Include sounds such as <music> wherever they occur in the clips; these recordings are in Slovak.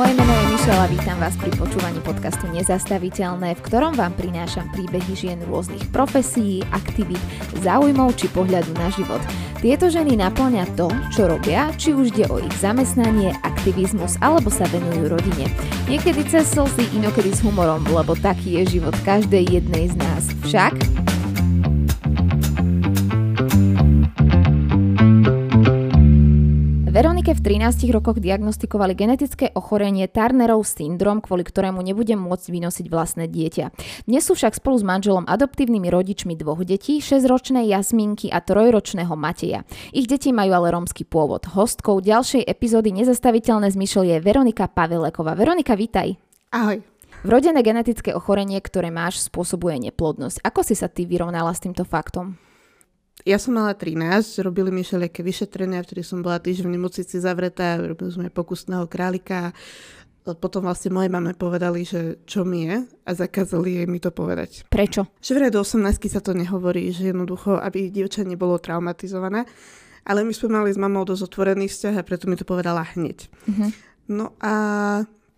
Moje meno je Mišela, vítam vás pri počúvaní podcastu Nezastaviteľné, v ktorom vám prinášam príbehy žien rôznych profesí, aktivít, záujmov či pohľadu na život. Tieto ženy naplňa to, čo robia, či už ide o ich zamestnanie, aktivizmus alebo sa venujú rodine. Niekedy cez slzy, inokedy s humorom, lebo taký je život každej jednej z nás. Však Veronike v 13 rokoch diagnostikovali genetické ochorenie Turnerov syndrom, kvôli ktorému nebude môcť vynosiť vlastné dieťa. Dnes sú však spolu s manželom adoptívnymi rodičmi dvoch detí, 6-ročnej Jasminky a trojročného Mateja. Ich deti majú ale rómsky pôvod. Hostkou ďalšej epizódy Nezastaviteľné zmyšľ je Veronika Paveleková. Veronika, vítaj. Ahoj. Vrodené genetické ochorenie, ktoré máš, spôsobuje neplodnosť. Ako si sa ty vyrovnala s týmto faktom? Ja som mala 13, robili mi všelijaké vyšetrenia, vtedy som bola týždeň v nemocnici zavretá, robili sme pokusného králika. Potom vlastne moje mame povedali, že čo mi je a zakázali jej mi to povedať. Prečo? Že vraj do 18 sa to nehovorí, že jednoducho, aby dievča nebolo traumatizované. Ale my sme mali s mamou dosť otvorený vzťah a preto mi to povedala hneď. Uh-huh. No a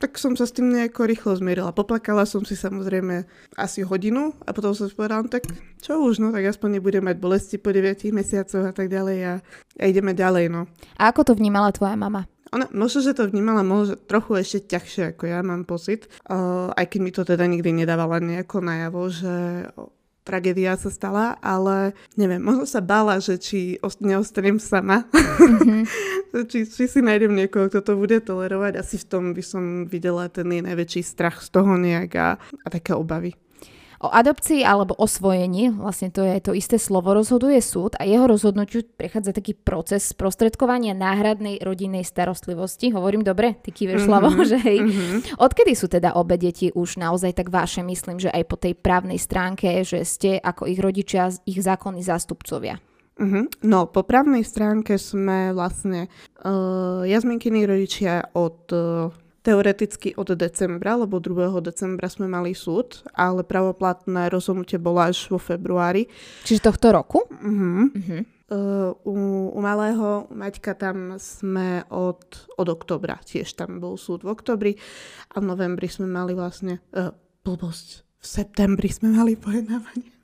tak som sa s tým nejako rýchlo zmierila. Poplakala som si samozrejme asi hodinu a potom som si povedala, no tak čo už, no tak aspoň nebudem mať bolesti po 9 mesiacoch a tak ďalej a, a ideme ďalej, no. A ako to vnímala tvoja mama? Ona možno, že to vnímala možno trochu ešte ťažšie ako ja, mám pocit. Uh, aj keď mi to teda nikdy nedávala nejako najavo, že tragédia sa stala, ale neviem, možno sa bála, že či neostanem sama, <laughs> mm-hmm. či, či si nájdem niekoho, kto to bude tolerovať. Asi v tom by som videla ten najväčší strach z toho nejak a, a také obavy. O adopcii alebo osvojení, vlastne to je to isté slovo, rozhoduje súd a jeho rozhodnutiu prechádza taký proces sprostredkovania náhradnej rodinnej starostlivosti. Hovorím dobre? Ty kýveš mm-hmm. že hej. Mm-hmm. Odkedy sú teda obe deti už naozaj tak vaše, myslím, že aj po tej právnej stránke, že ste ako ich rodičia, ich zákonní zástupcovia? Uh-huh. No, po právnej stránke sme vlastne uh, Jazminkyní rodičia od uh, teoreticky od decembra, lebo 2. decembra sme mali súd, ale pravoplatné rozhodnutie bolo až vo februári. Čiže tohto roku? Uh-huh. Uh-huh. Uh, u, u malého Maťka tam sme od, od oktobra, tiež tam bol súd v oktobri a v novembri sme mali vlastne, uh, blbosť, v septembri sme mali pojednávanie.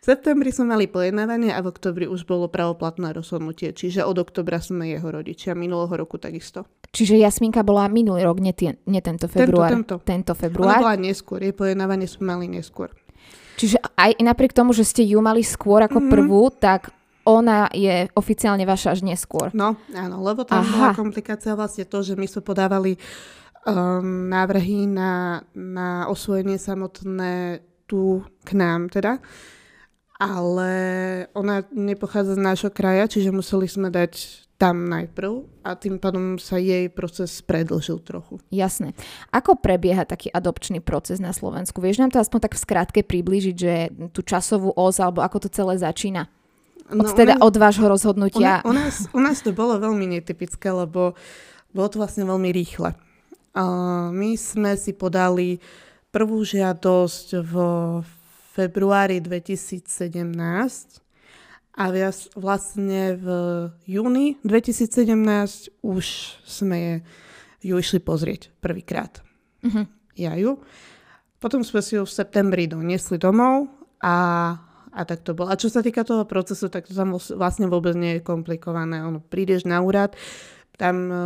V septembri sme mali pojednávanie a v oktobri už bolo pravoplatné rozhodnutie, čiže od oktobra sme jeho rodičia, minulého roku takisto. Čiže Jasminka bola minulý rok, nie, tie, nie tento február. Tento, tento. tento február. Ona bola neskôr, jej pojednávanie sme mali neskôr. Čiže aj napriek tomu, že ste ju mali skôr ako mm-hmm. prvú, tak ona je oficiálne vaša až neskôr. No, áno, lebo tam Aha. bola komplikácia vlastne to, že my sme podávali um, návrhy na, na osvojenie samotné tu k nám teda ale ona nepochádza z nášho kraja, čiže museli sme dať tam najprv a tým pádom sa jej proces predlžil trochu. Jasné. Ako prebieha taký adopčný proces na Slovensku? Vieš nám to aspoň tak v skratke približiť, že tú časovú os alebo ako to celé začína? Od, no, teda od vášho rozhodnutia. U, u, nás, u nás to bolo veľmi netypické, lebo bolo to vlastne veľmi rýchle. Uh, my sme si podali prvú žiadosť v februári 2017 a vlastne v júni 2017 už sme ju išli pozrieť prvýkrát. Uh-huh. Ja ju. Potom sme si ju v septembri doniesli domov a, a tak to bolo. A čo sa týka toho procesu, tak to tam vlastne vôbec nie je komplikované. Ono, prídeš na úrad, tam uh,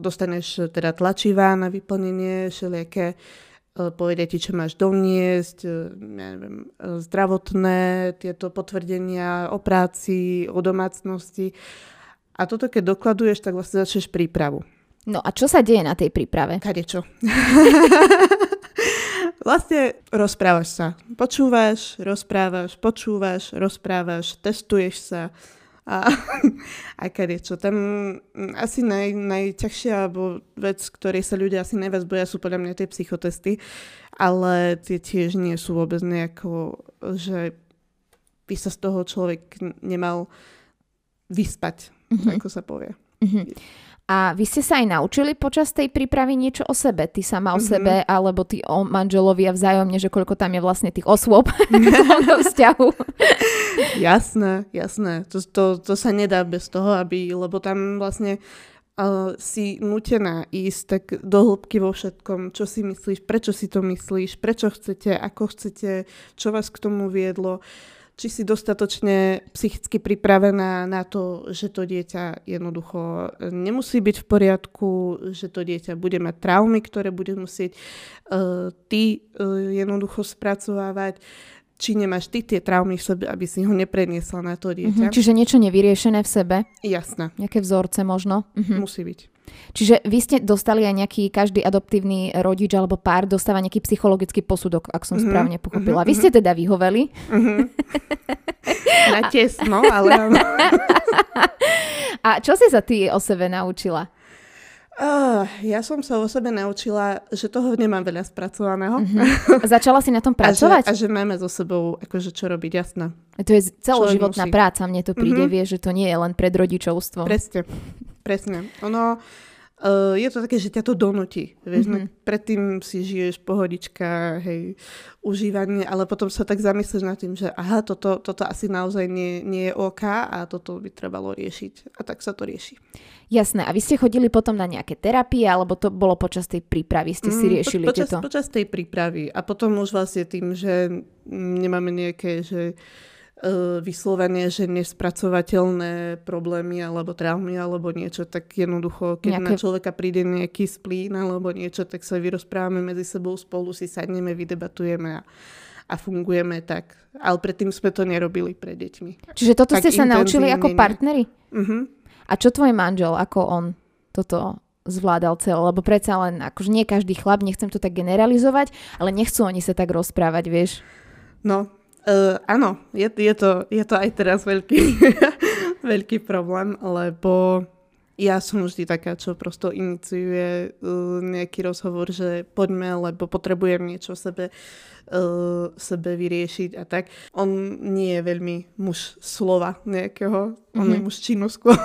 dostaneš teda tlačivá na vyplnenie, všelijaké uh, E, povedia ti, čo máš doniesť, e, ja neviem, e, zdravotné tieto potvrdenia o práci, o domácnosti. A toto keď dokladuješ, tak vlastne začneš prípravu. No a čo sa deje na tej príprave? Kade čo. <laughs> vlastne rozprávaš sa. Počúvaš, rozprávaš, počúvaš, rozprávaš, testuješ sa a, <laughs> a čo. Tam mm, asi naj, najťažšia alebo vec, ktorej sa ľudia asi najviac boja, sú podľa mňa tie psychotesty, ale tie tiež nie sú vôbec nejako, že by sa z toho človek nemal vyspať, mm-hmm. ako sa povie. Mm-hmm. A vy ste sa aj naučili počas tej prípravy niečo o sebe? Ty sama o mm-hmm. sebe, alebo ty o manželovi a vzájomne, že koľko tam je vlastne tých osôb <laughs> v vzťahu? <laughs> jasné, jasné. To, to, to sa nedá bez toho, aby, lebo tam vlastne uh, si nutená ísť tak do hĺbky vo všetkom, čo si myslíš, prečo si to myslíš, prečo chcete, ako chcete, čo vás k tomu viedlo, či si dostatočne psychicky pripravená na to, že to dieťa jednoducho nemusí byť v poriadku, že to dieťa bude mať traumy, ktoré bude musieť uh, ty uh, jednoducho spracovávať či nemáš ty tie traumy v sebe, aby si ho nepreniesla na to dieťa. Mm-hmm, čiže niečo nevyriešené v sebe? Jasné. Nejaké vzorce možno? Mm-hmm. Musí byť. Čiže vy ste dostali aj nejaký, každý adoptívny rodič alebo pár dostáva nejaký psychologický posudok, ak som mm-hmm. správne pochopila. Mm-hmm. Vy ste teda vyhoveli. Mm-hmm. Na <laughs> tesno, ale... <laughs> A čo si sa ty o sebe naučila? Uh, ja som sa o sebe naučila, že toho nemám veľa spracovaného. Uh-huh. <laughs> Začala si na tom pracovať? A že, a že máme so sebou akože čo robiť, jasné. To je celoživotná práca, mne to príde, uh-huh. vie, že to nie je len pred rodičovstvom. Presne, presne. Ono, Uh, je to také, že ťa to donutí. Vieš, mm-hmm. predtým si žiješ pohodička, hej, užívanie, ale potom sa tak zamyslíš nad tým, že aha, toto, toto asi naozaj nie, nie je OK a toto by trebalo riešiť. A tak sa to rieši. Jasné. A vy ste chodili potom na nejaké terapie, alebo to bolo počas tej prípravy? Ste si mm, riešili po, počas, tieto? Počas tej prípravy. A potom už vlastne tým, že nemáme nejaké, že E, vyslovene, že nespracovateľné problémy alebo traumy alebo niečo, tak jednoducho, keď Nejaké... na človeka príde nejaký splín alebo niečo, tak sa vyrozprávame medzi sebou spolu, si sadneme, vydebatujeme a, a fungujeme tak. Ale predtým sme to nerobili pre deťmi. Čiže toto tak ste sa naučili ako partneri? Uh-huh. A čo tvoj manžel, ako on toto zvládal celé, lebo predsa len, akože nie každý chlap, nechcem to tak generalizovať, ale nechcú oni sa tak rozprávať, vieš. No, Uh, áno, je, je, to, je to aj teraz veľký, <laughs> veľký problém, lebo ja som vždy taká, čo prosto iniciuje uh, nejaký rozhovor, že poďme, lebo potrebujem niečo sebe, uh, sebe vyriešiť a tak. On nie je veľmi muž slova nejakého, on mm-hmm. je mhm. muž činu skôr.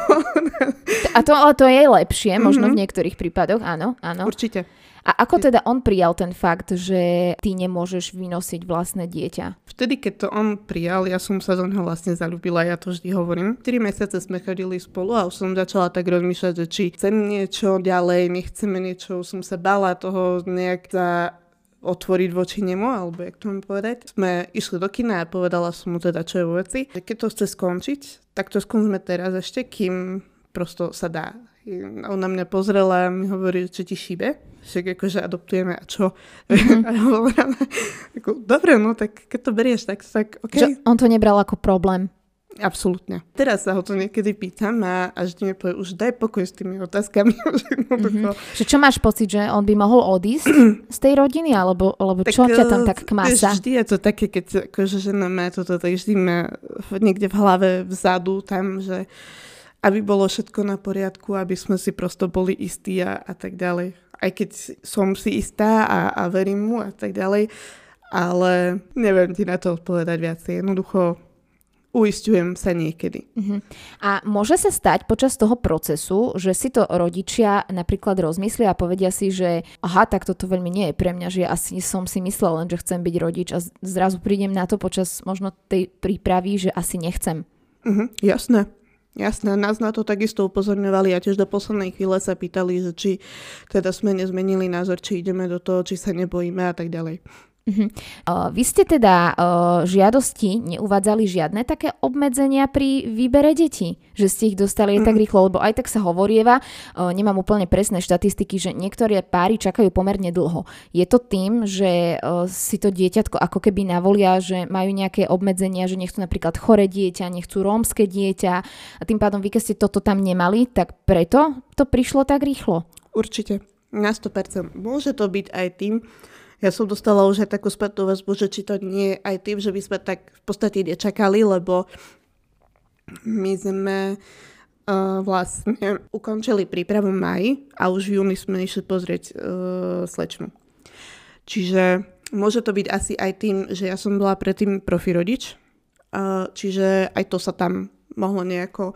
a to, ale to je lepšie, možno mm-hmm. v niektorých prípadoch, áno, áno. Určite. A ako teda on prijal ten fakt, že ty nemôžeš vynosiť vlastné dieťa? Vtedy, keď to on prijal, ja som sa do neho vlastne zalúbila, ja to vždy hovorím. 4 mesiace sme chodili spolu a už som začala tak rozmýšľať, že či chcem niečo ďalej, nechceme niečo, som sa bala toho nejak za otvoriť voči nemu, alebo jak to mám povedať. Sme išli do kina a povedala som mu teda, čo je vo veci. Keď to chce skončiť, tak to skúsme teraz ešte, kým prosto sa dá. On na mňa pozrela a mi hovorí, čo ti šíbe. Však akože adoptujeme a čo? Mm-hmm. <laughs> a ja hovorím, ako, dobre, no tak keď to berieš, tak, tak OK. Že on to nebral ako problém. Absolútne. Teraz sa ho to niekedy pýtam a až mi povie, už daj pokoj s tými otázkami. <laughs> mm-hmm. Že čo máš pocit, že on by mohol odísť <clears throat> z tej rodiny, alebo, alebo tak, čo ťa tam tak kmása? Vždy je to také, keď akože žena má toto, tak vždy má niekde v hlave vzadu tam, že aby bolo všetko na poriadku, aby sme si prosto boli istí a, a tak ďalej. Aj keď som si istá a, a verím mu a tak ďalej, ale neviem ti na to odpovedať viacej. Jednoducho uistujem sa niekedy. Uh-huh. A môže sa stať počas toho procesu, že si to rodičia napríklad rozmyslia a povedia si, že aha, tak toto veľmi nie je pre mňa, že asi som si myslel len, že chcem byť rodič a zrazu prídem na to počas možno tej prípravy, že asi nechcem. Uh-huh, jasné. Jasné, nás na to takisto upozorňovali a tiež do poslednej chvíle sa pýtali, že či teda sme nezmenili názor, či ideme do toho, či sa nebojíme a tak ďalej. Uh-huh. Uh, vy ste teda uh, žiadosti neuvádzali žiadne také obmedzenia pri výbere detí? Že ste ich dostali uh-huh. tak rýchlo, lebo aj tak sa hovorieva, uh, nemám úplne presné štatistiky, že niektoré páry čakajú pomerne dlho. Je to tým, že uh, si to dieťatko ako keby navolia, že majú nejaké obmedzenia, že nechcú napríklad chore dieťa, nechcú rómske dieťa a tým pádom vy keď ste toto tam nemali, tak preto to prišlo tak rýchlo? Určite, na 100%. Môže to byť aj tým, ja som dostala už aj takú spätnú väzbu, že či to nie aj tým, že by sme tak v podstate nečakali, lebo my sme uh, vlastne ukončili prípravu v maji a už v júni sme išli pozrieť uh, slečnu. Čiže môže to byť asi aj tým, že ja som bola predtým profi uh, čiže aj to sa tam mohlo nejako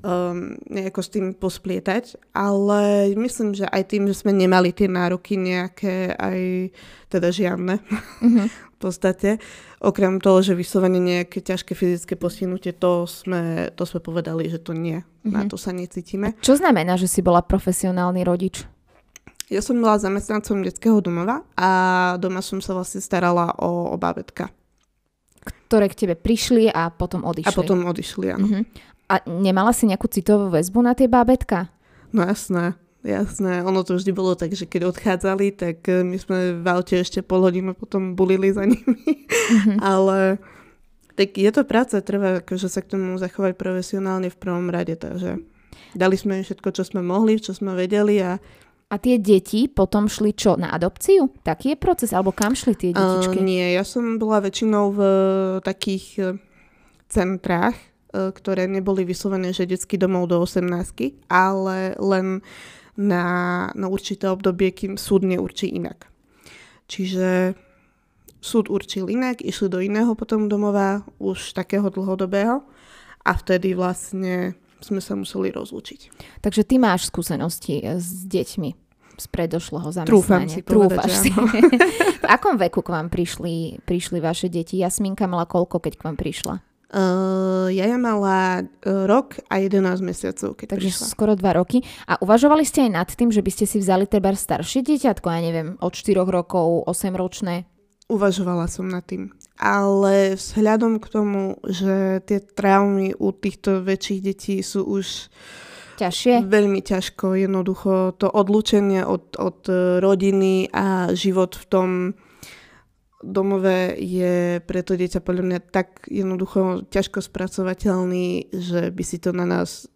um, nejako s tým posplietať, ale myslím, že aj tým, že sme nemali tie nároky nejaké, aj teda žiadne mm-hmm. <laughs> v podstate, okrem toho, že vyslovene nejaké ťažké fyzické postihnutie, to sme, to sme povedali, že to nie, mm-hmm. na to sa necítime. Čo znamená, že si bola profesionálny rodič? Ja som bola zamestnancom detského domova a doma som sa vlastne starala o, o bábetka. Ktoré k tebe prišli a potom odišli. A potom odišli, áno. Uh-huh. A nemala si nejakú citovú väzbu na tie bábetka? No jasné, jasné. Ono to vždy bolo tak, že keď odchádzali, tak eh, my sme v aute ešte pol hodinu potom bulili za nimi. Uh-huh. <laughs> Ale tak je to práca, treba akože sa k tomu zachovať profesionálne v prvom rade, takže dali sme im všetko, čo sme mohli, čo sme vedeli a a tie deti potom šli čo, na adopciu? Taký je proces? Alebo kam šli tie detičky? Uh, nie, ja som bola väčšinou v takých uh, centrách, ktoré neboli vyslovené, že detský domov do 18, ale len na, na určité obdobie, kým súd neurčí inak. Čiže súd určil inak, išli do iného potom domova, už takého dlhodobého a vtedy vlastne sme sa museli rozlučiť. Takže ty máš skúsenosti eh, s deťmi z predošlého zamestnania. Trúfam si povedať, si. <laughs> v akom veku k vám prišli, prišli vaše deti? Jasminka mala koľko, keď k vám prišla? Uh, ja mala uh, rok a 11 mesiacov, keď Takže prišla. skoro 2 roky. A uvažovali ste aj nad tým, že by ste si vzali teba staršie dieťatko, ja neviem, od 4 rokov, 8 ročné? Uvažovala som nad tým. Ale vzhľadom k tomu, že tie traumy u týchto väčších detí sú už ťažšie? Veľmi ťažko, jednoducho to odlúčenie od, od rodiny a život v tom domove je pre to dieťa podľa mňa tak jednoducho ťažko spracovateľný, že by si to na nás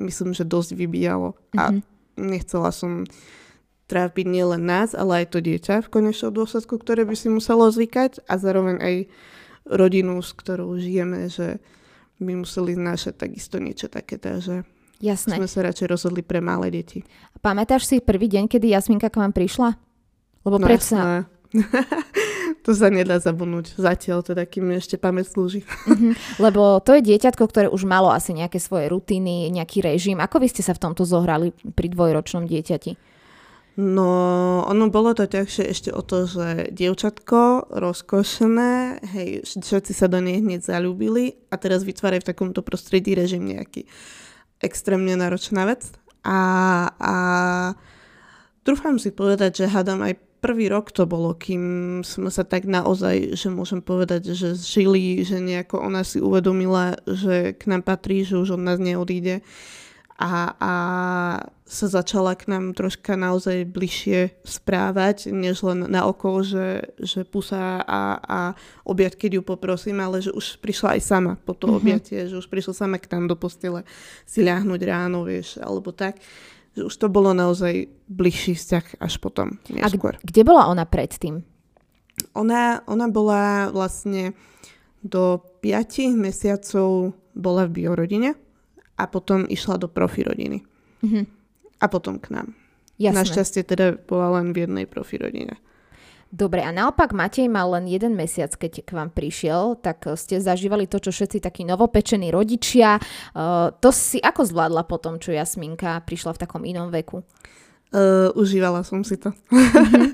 myslím, že dosť vybíjalo. Mm-hmm. A mhm. nechcela som trápiť nielen nás, ale aj to dieťa v konečnom dôsledku, ktoré by si muselo zvykať a zároveň aj rodinu, s ktorou žijeme, že by museli znášať takisto niečo také, takže Jasné. sme sa radšej rozhodli pre malé deti. Pamätáš si prvý deň, kedy Jasminka k vám prišla? Lebo no predsa... <laughs> to sa nedá zabudnúť zatiaľ, teda kým ešte pamäť slúži. mm-hmm. Lebo to je dieťatko, ktoré už malo asi nejaké svoje rutiny, nejaký režim. Ako vy ste sa v tomto zohrali pri dvojročnom dieťati? No, ono bolo to ťažšie ešte o to, že dievčatko, rozkošené, hej, všetci sa do nej hneď zalúbili a teraz vytvárajú v takomto prostredí režim nejaký extrémne náročná vec. A, a trúfam si povedať, že hádam aj prvý rok to bolo, kým sme sa tak naozaj, že môžem povedať, že žili, že nejako ona si uvedomila, že k nám patrí, že už od nás neodíde a, a sa začala k nám troška naozaj bližšie správať, než len na oko, že, že pusa a, a objať, keď ju poprosím, ale že už prišla aj sama po to mm-hmm. objatie, že už prišla sama k nám do postele si ľahnuť ráno, vieš, alebo tak. Že už to bolo naozaj bližší vzťah až potom, neskôr. A kde bola ona predtým? Ona, ona bola vlastne do 5 mesiacov bola v biorodine a potom išla do profi rodiny. Mm-hmm. A potom k nám. Jasné. Našťastie teda bola len v jednej profi rodine. Dobre, a naopak Matej mal len jeden mesiac, keď k vám prišiel, tak ste zažívali to, čo všetci takí novopečení rodičia. Uh, to si ako zvládla potom, čo Jasminka prišla v takom inom veku? Uh, užívala som si to. Mm-hmm.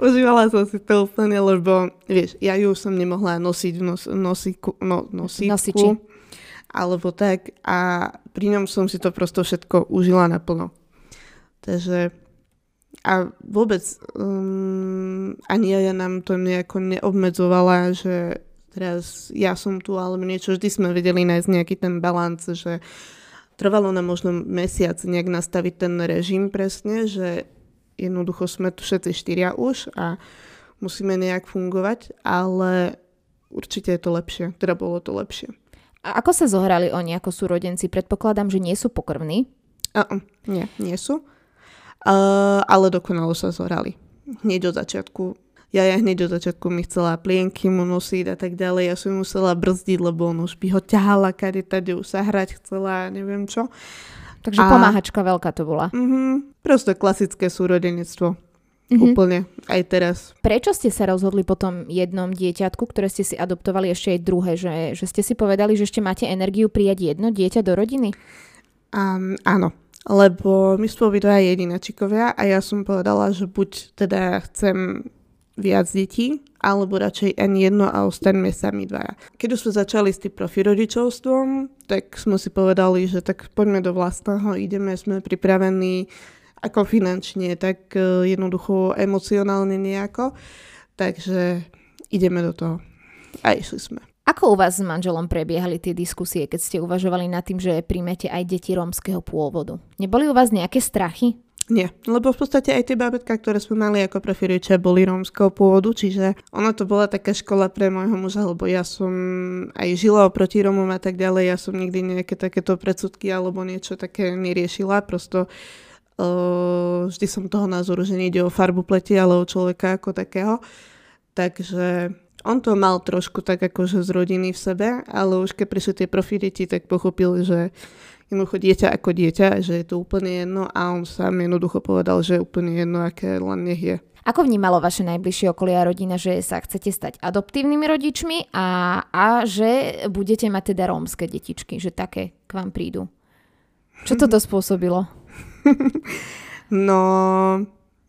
<laughs> užívala som si to úplne, lebo vieš, ja ju som nemohla nosiť v nos, nosiku, no, nosíku. Nosiči alebo tak a pri ňom som si to prosto všetko užila naplno. Takže a vôbec um, ani ja nám to nejako neobmedzovala, že teraz ja som tu alebo niečo, vždy sme vedeli nájsť nejaký ten balans, že trvalo nám možno mesiac nejak nastaviť ten režim presne, že jednoducho sme tu všetci štyria už a musíme nejak fungovať, ale určite je to lepšie, teda bolo to lepšie. A ako sa zohrali oni ako súrodenci? Predpokladám, že nie sú pokrvní? Uh, nie, nie sú. Uh, ale dokonalo sa zohrali. Hneď od začiatku. Ja, ja hneď od začiatku mi chcela plienky mu nosiť a tak ďalej. Ja som musela brzdiť, lebo on už by ho ťahala, kade tady už sa hrať chcela, neviem čo. Takže a... pomáhačka veľká to bola. Uh-huh, prosto klasické súrodenectvo. Mm-hmm. Úplne, aj teraz. Prečo ste sa rozhodli po tom jednom dieťatku, ktoré ste si adoptovali ešte aj druhé, že, že ste si povedali, že ešte máte energiu prijať jedno dieťa do rodiny? Um, áno, lebo my sme obidva jedináčikovia a ja som povedala, že buď teda chcem viac detí, alebo radšej ani jedno a ostaňme sami dvaja. Keď už sme začali s tým profirodičovstvom, tak sme si povedali, že tak poďme do vlastného, ideme, sme pripravení ako finančne, tak uh, jednoducho emocionálne nejako. Takže ideme do toho. A išli sme. Ako u vás s manželom prebiehali tie diskusie, keď ste uvažovali nad tým, že príjmete aj deti rómskeho pôvodu? Neboli u vás nejaké strachy? Nie, lebo v podstate aj tie bábetka, ktoré sme mali ako profilujúče, boli rómskeho pôvodu, čiže ono to bola taká škola pre môjho muža, lebo ja som aj žila oproti Rómom a tak ďalej, ja som nikdy nejaké takéto predsudky alebo niečo také neriešila, prosto uh, vždy som toho názoru, že nejde o farbu pleti, ale o človeka ako takého. Takže on to mal trošku tak akože z rodiny v sebe, ale už keď prišli tie profility, tak pochopil, že jednoducho dieťa ako dieťa, že je to úplne jedno a on sám jednoducho povedal, že je úplne jedno, aké len nech je. Ako vnímalo vaše najbližšie okolie a rodina, že sa chcete stať adoptívnymi rodičmi a, a že budete mať teda rómske detičky, že také k vám prídu? Čo toto <laughs> spôsobilo? no,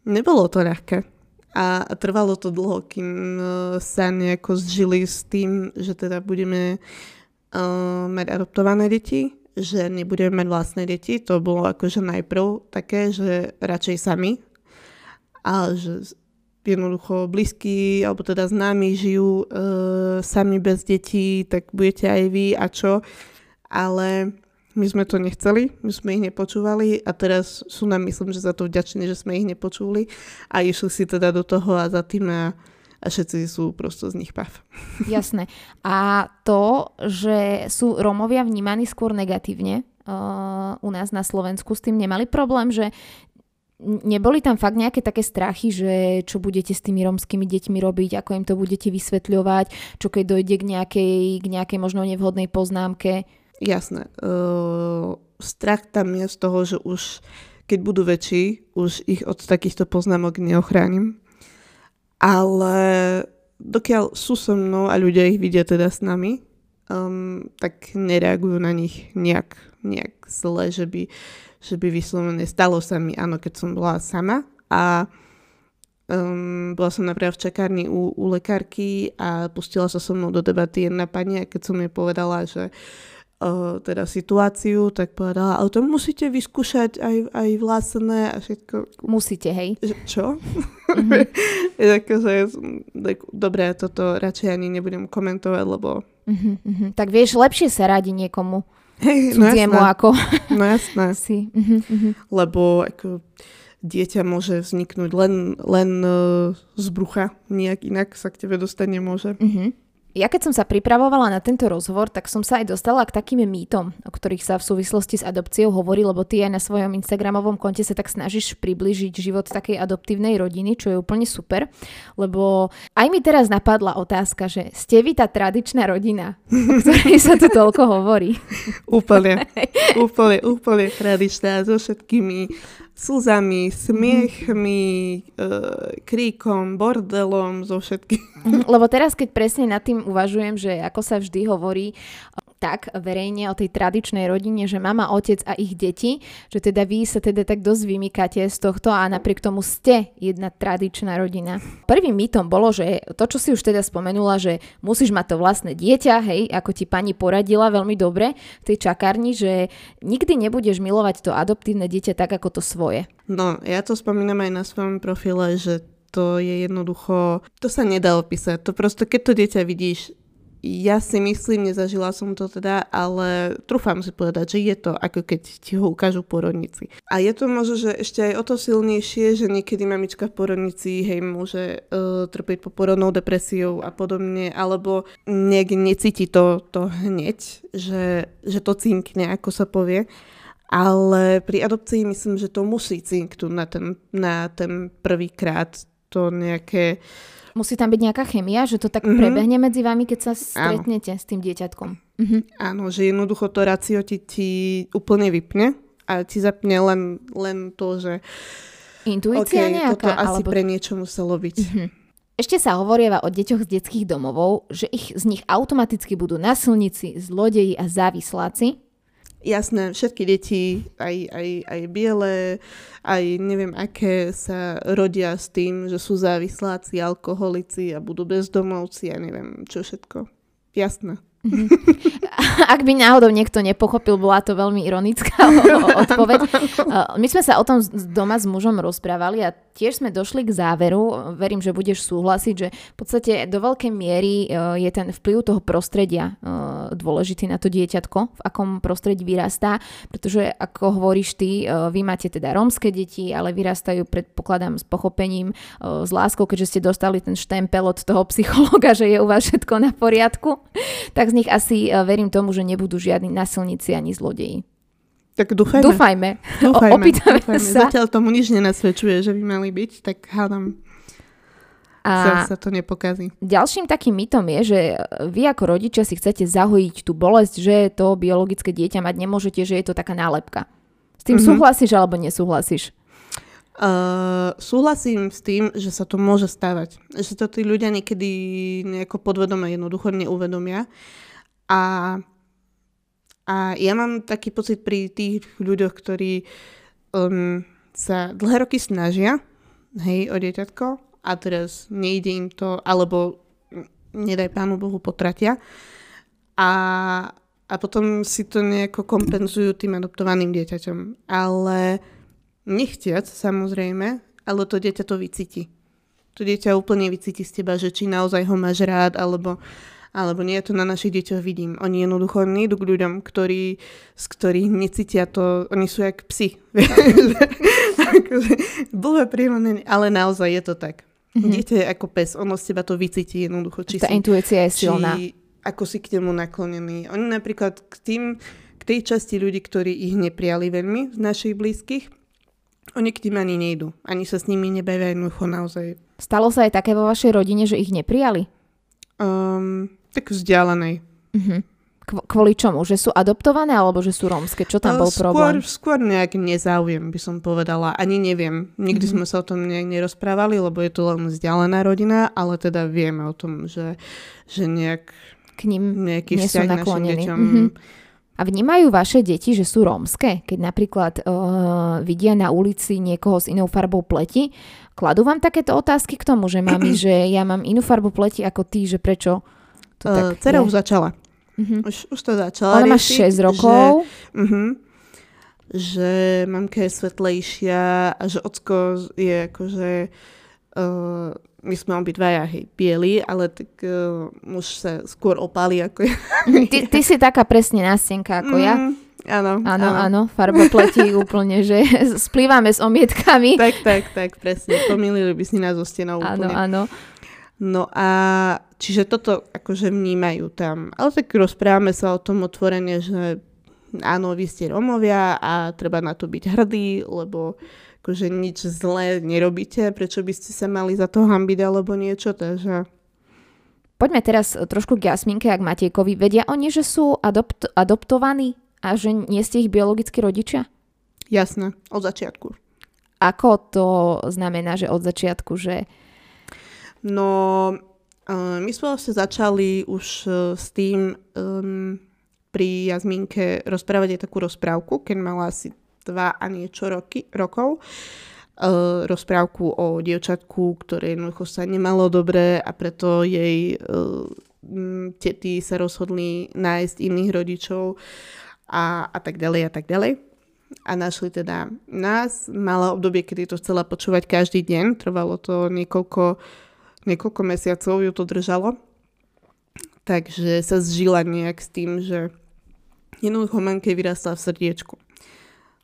nebolo to ľahké. A trvalo to dlho, kým uh, sa nejako zžili s tým, že teda budeme uh, mať adoptované deti, že nebudeme mať vlastné deti. To bolo akože najprv také, že radšej sami. A že jednoducho blízky, alebo teda známi žijú uh, sami bez detí, tak budete aj vy a čo. Ale my sme to nechceli, my sme ich nepočúvali a teraz sú nám, myslím, že za to vďační, že sme ich nepočuli a išli si teda do toho a za tým a, a všetci sú prosto z nich pav. <laughs> Jasné. A to, že sú Rómovia vnímaní skôr negatívne uh, u nás na Slovensku, s tým nemali problém, že neboli tam fakt nejaké také strachy, že čo budete s tými romskými deťmi robiť, ako im to budete vysvetľovať, čo keď dojde k nejakej, k nejakej možno nevhodnej poznámke? Jasné, uh, strach tam je z toho, že už keď budú väčší, už ich od takýchto poznámok neochránim. Ale dokiaľ sú so mnou a ľudia ich vidia teda s nami, um, tak nereagujú na nich nejak, nejak zle, že by, že by vyslovene stalo sa mi, áno, keď som bola sama a um, bola som napríklad v čakárni u, u lekárky a pustila sa so mnou do debaty jedna pani a keď som jej povedala, že uh, uh, teda situáciu, tak povedala, ale to musíte vyskúšať aj, aj vlastné a všetko. Musíte, hej? Že, čo? Mm-hmm. <laughs> je také, že, tak, dobre, toto radšej ani nebudem komentovať, lebo... Mm-hmm. Tak vieš, lepšie sa radi niekomu. Hej, no jasné. ako... No jasné. <laughs> si. Mm-hmm. Lebo ako dieťa môže vzniknúť len, len uh, z brucha, nejak inak sa k tebe dostať nemôže. Mm-hmm. Ja keď som sa pripravovala na tento rozhovor, tak som sa aj dostala k takým mýtom, o ktorých sa v súvislosti s adopciou hovorí, lebo ty aj na svojom Instagramovom konte sa tak snažíš približiť život takej adoptívnej rodiny, čo je úplne super, lebo aj mi teraz napadla otázka, že ste vy tá tradičná rodina, o ktorej sa tu toľko hovorí. úplne, <laughs> úplne, úplne tradičná so všetkými slzami, smiechmi, e, kríkom, bordelom, so všetkým. Mhm, lebo teraz, keď presne nad tým uvažujem, že ako sa vždy hovorí, tak verejne o tej tradičnej rodine, že mama, otec a ich deti, že teda vy sa teda tak dosť vymykáte z tohto a napriek tomu ste jedna tradičná rodina. Prvým mýtom bolo, že to, čo si už teda spomenula, že musíš mať to vlastné dieťa, hej, ako ti pani poradila veľmi dobre v tej čakárni, že nikdy nebudeš milovať to adoptívne dieťa tak, ako to svoje. No, ja to spomínam aj na svojom profile, že to je jednoducho, to sa nedá opísať. To prosto, keď to dieťa vidíš ja si myslím, nezažila som to teda, ale trúfam si povedať, že je to ako keď ti ho ukážu porodníci. A je to možno, že ešte aj o to silnejšie, že niekedy mamička v porodnici hej, môže uh, trpieť poporodnou depresiou a podobne, alebo niekde necíti to, to hneď, že, že to cinkne, ako sa povie. Ale pri adopcii myslím, že to musí cinknúť na ten, na ten prvý krát to nejaké uh, Musí tam byť nejaká chemia, že to tak mm-hmm. prebehne medzi vami, keď sa stretnete Áno. s tým dieťatkom. Mm-hmm. Áno, že jednoducho to racio ti, ti úplne vypne a ti zapne len, len to, že Intuícia okay, nejaká? toto asi alebo... pre niečo muselo byť. Mm-hmm. Ešte sa hovorieva o deťoch z detských domovov, že ich z nich automaticky budú nasilníci, zlodeji a závisláci. Jasné, všetky deti, aj, aj, aj biele, aj neviem aké, sa rodia s tým, že sú závisláci, alkoholici a budú bezdomovci a neviem čo všetko. Jasné. Mm-hmm. <laughs> Ak by náhodou niekto nepochopil, bola to veľmi ironická <laughs> odpoveď. <laughs> My sme sa o tom doma s mužom rozprávali a tiež sme došli k záveru, verím, že budeš súhlasiť, že v podstate do veľkej miery e, je ten vplyv toho prostredia e, dôležitý na to dieťatko, v akom prostredí vyrastá, pretože ako hovoríš ty, e, vy máte teda rómske deti, ale vyrastajú, predpokladám, s pochopením, s láskou, keďže ste dostali ten štempel od toho psychologa, že je u vás všetko na poriadku, tak z nich asi verím tomu, že nebudú žiadni nasilníci ani zlodeji. Tak dúfajme. Dúfajme. <laughs> dúfajme, opýtame dúfajme. sa. Zatiaľ tomu nič nenasvedčuje, že by mali byť, tak hádam. A sa, sa to nepokazí. Ďalším takým mytom je, že vy ako rodičia si chcete zahojiť tú bolesť, že to biologické dieťa mať nemôžete, že je to taká nálepka. S tým mm-hmm. súhlasíš alebo nesúhlasíš? Uh, súhlasím s tým, že sa to môže stávať. Že to tí ľudia niekedy nejako podvedome jednoducho neuvedomia. A a ja mám taký pocit pri tých ľuďoch, ktorí um, sa dlhé roky snažia, hej, o dieťatko a teraz nejde im to, alebo nedaj pánu Bohu potratia a, a potom si to nejako kompenzujú tým adoptovaným dieťaťom. Ale nechtiac, samozrejme, ale to dieťa to vycíti. To dieťa úplne vycíti z teba, že či naozaj ho máš rád, alebo alebo nie, to na našich deťoch vidím. Oni jednoducho nejdu k ľuďom, ktorí, z ktorých necítia to, oni sú jak psi. <laughs> Blbé prírodné, ale naozaj je to tak. Mm-hmm. Dieťa je ako pes, ono z teba to vycíti jednoducho. Či Tá si, intuícia je silná. Či ako si k nemu naklonený. Oni napríklad k tým, k tej časti ľudí, ktorí ich neprijali veľmi z našich blízkych, oni k tým ani nejdu. Ani sa s nimi nebavia jednoducho naozaj. Stalo sa aj také vo vašej rodine, že ich neprijali? Um, tak vzdialenej. Uh-huh. Kvôli čomu? Že sú adoptované alebo že sú rómske? Čo tam bol skôr, problém? Skôr nejaký nezáujem by som povedala. Ani neviem. Nikdy uh-huh. sme sa o tom nejak nerozprávali, lebo je to len vzdialená rodina, ale teda vieme o tom, že, že nejak k ním nejaký nie sú naklonení. Uh-huh. A vnímajú vaše deti, že sú rómske? Keď napríklad uh, vidia na ulici niekoho s inou farbou pleti, kladú vám takéto otázky k tomu, že mami, <clears throat> že ja mám inú farbu pleti ako ty, že prečo to uh, tak Cera už začala. Uh-huh. Už, už to začala Ona má 6 rokov. Že, uh-huh, že mamka je svetlejšia a že ocko je akože... Uh, my sme obidvaja hej, bieli, ale tak uh, muž sa skôr opálí ako ja. Ty, ty si taká presne nástenka ako mm, ja. Áno, áno, áno, farbopletí <laughs> úplne, že <laughs> splývame s omietkami. Tak, tak, tak, presne. Pomýlili by si nás zo stenou úplne. Áno, áno. No a čiže toto akože vnímajú tam. Ale tak rozprávame sa o tom otvorene, že áno, vy ste Romovia a treba na to byť hrdí, lebo akože nič zlé nerobíte, prečo by ste sa mali za to hambiť alebo niečo, takže... Poďme teraz trošku k Jasminke a k Matiekovi. Vedia oni, že sú adopt- adoptovaní a že nie ste ich biologickí rodičia? Jasné, od začiatku. Ako to znamená, že od začiatku, že No, uh, my sme vlastne začali už uh, s tým um, pri Jazminke rozprávať aj takú rozprávku, keď mala asi dva a niečo roky, rokov. Uh, rozprávku o dievčatku, ktoré jednoducho sa nemalo dobre a preto jej uh, tety sa rozhodli nájsť iných rodičov a, a tak ďalej a tak ďalej. A našli teda nás. Mala obdobie, kedy to chcela počúvať každý deň. Trvalo to niekoľko niekoľko mesiacov ju to držalo. Takže sa zžila nejak s tým, že jednoducho manke vyrastla v srdiečku.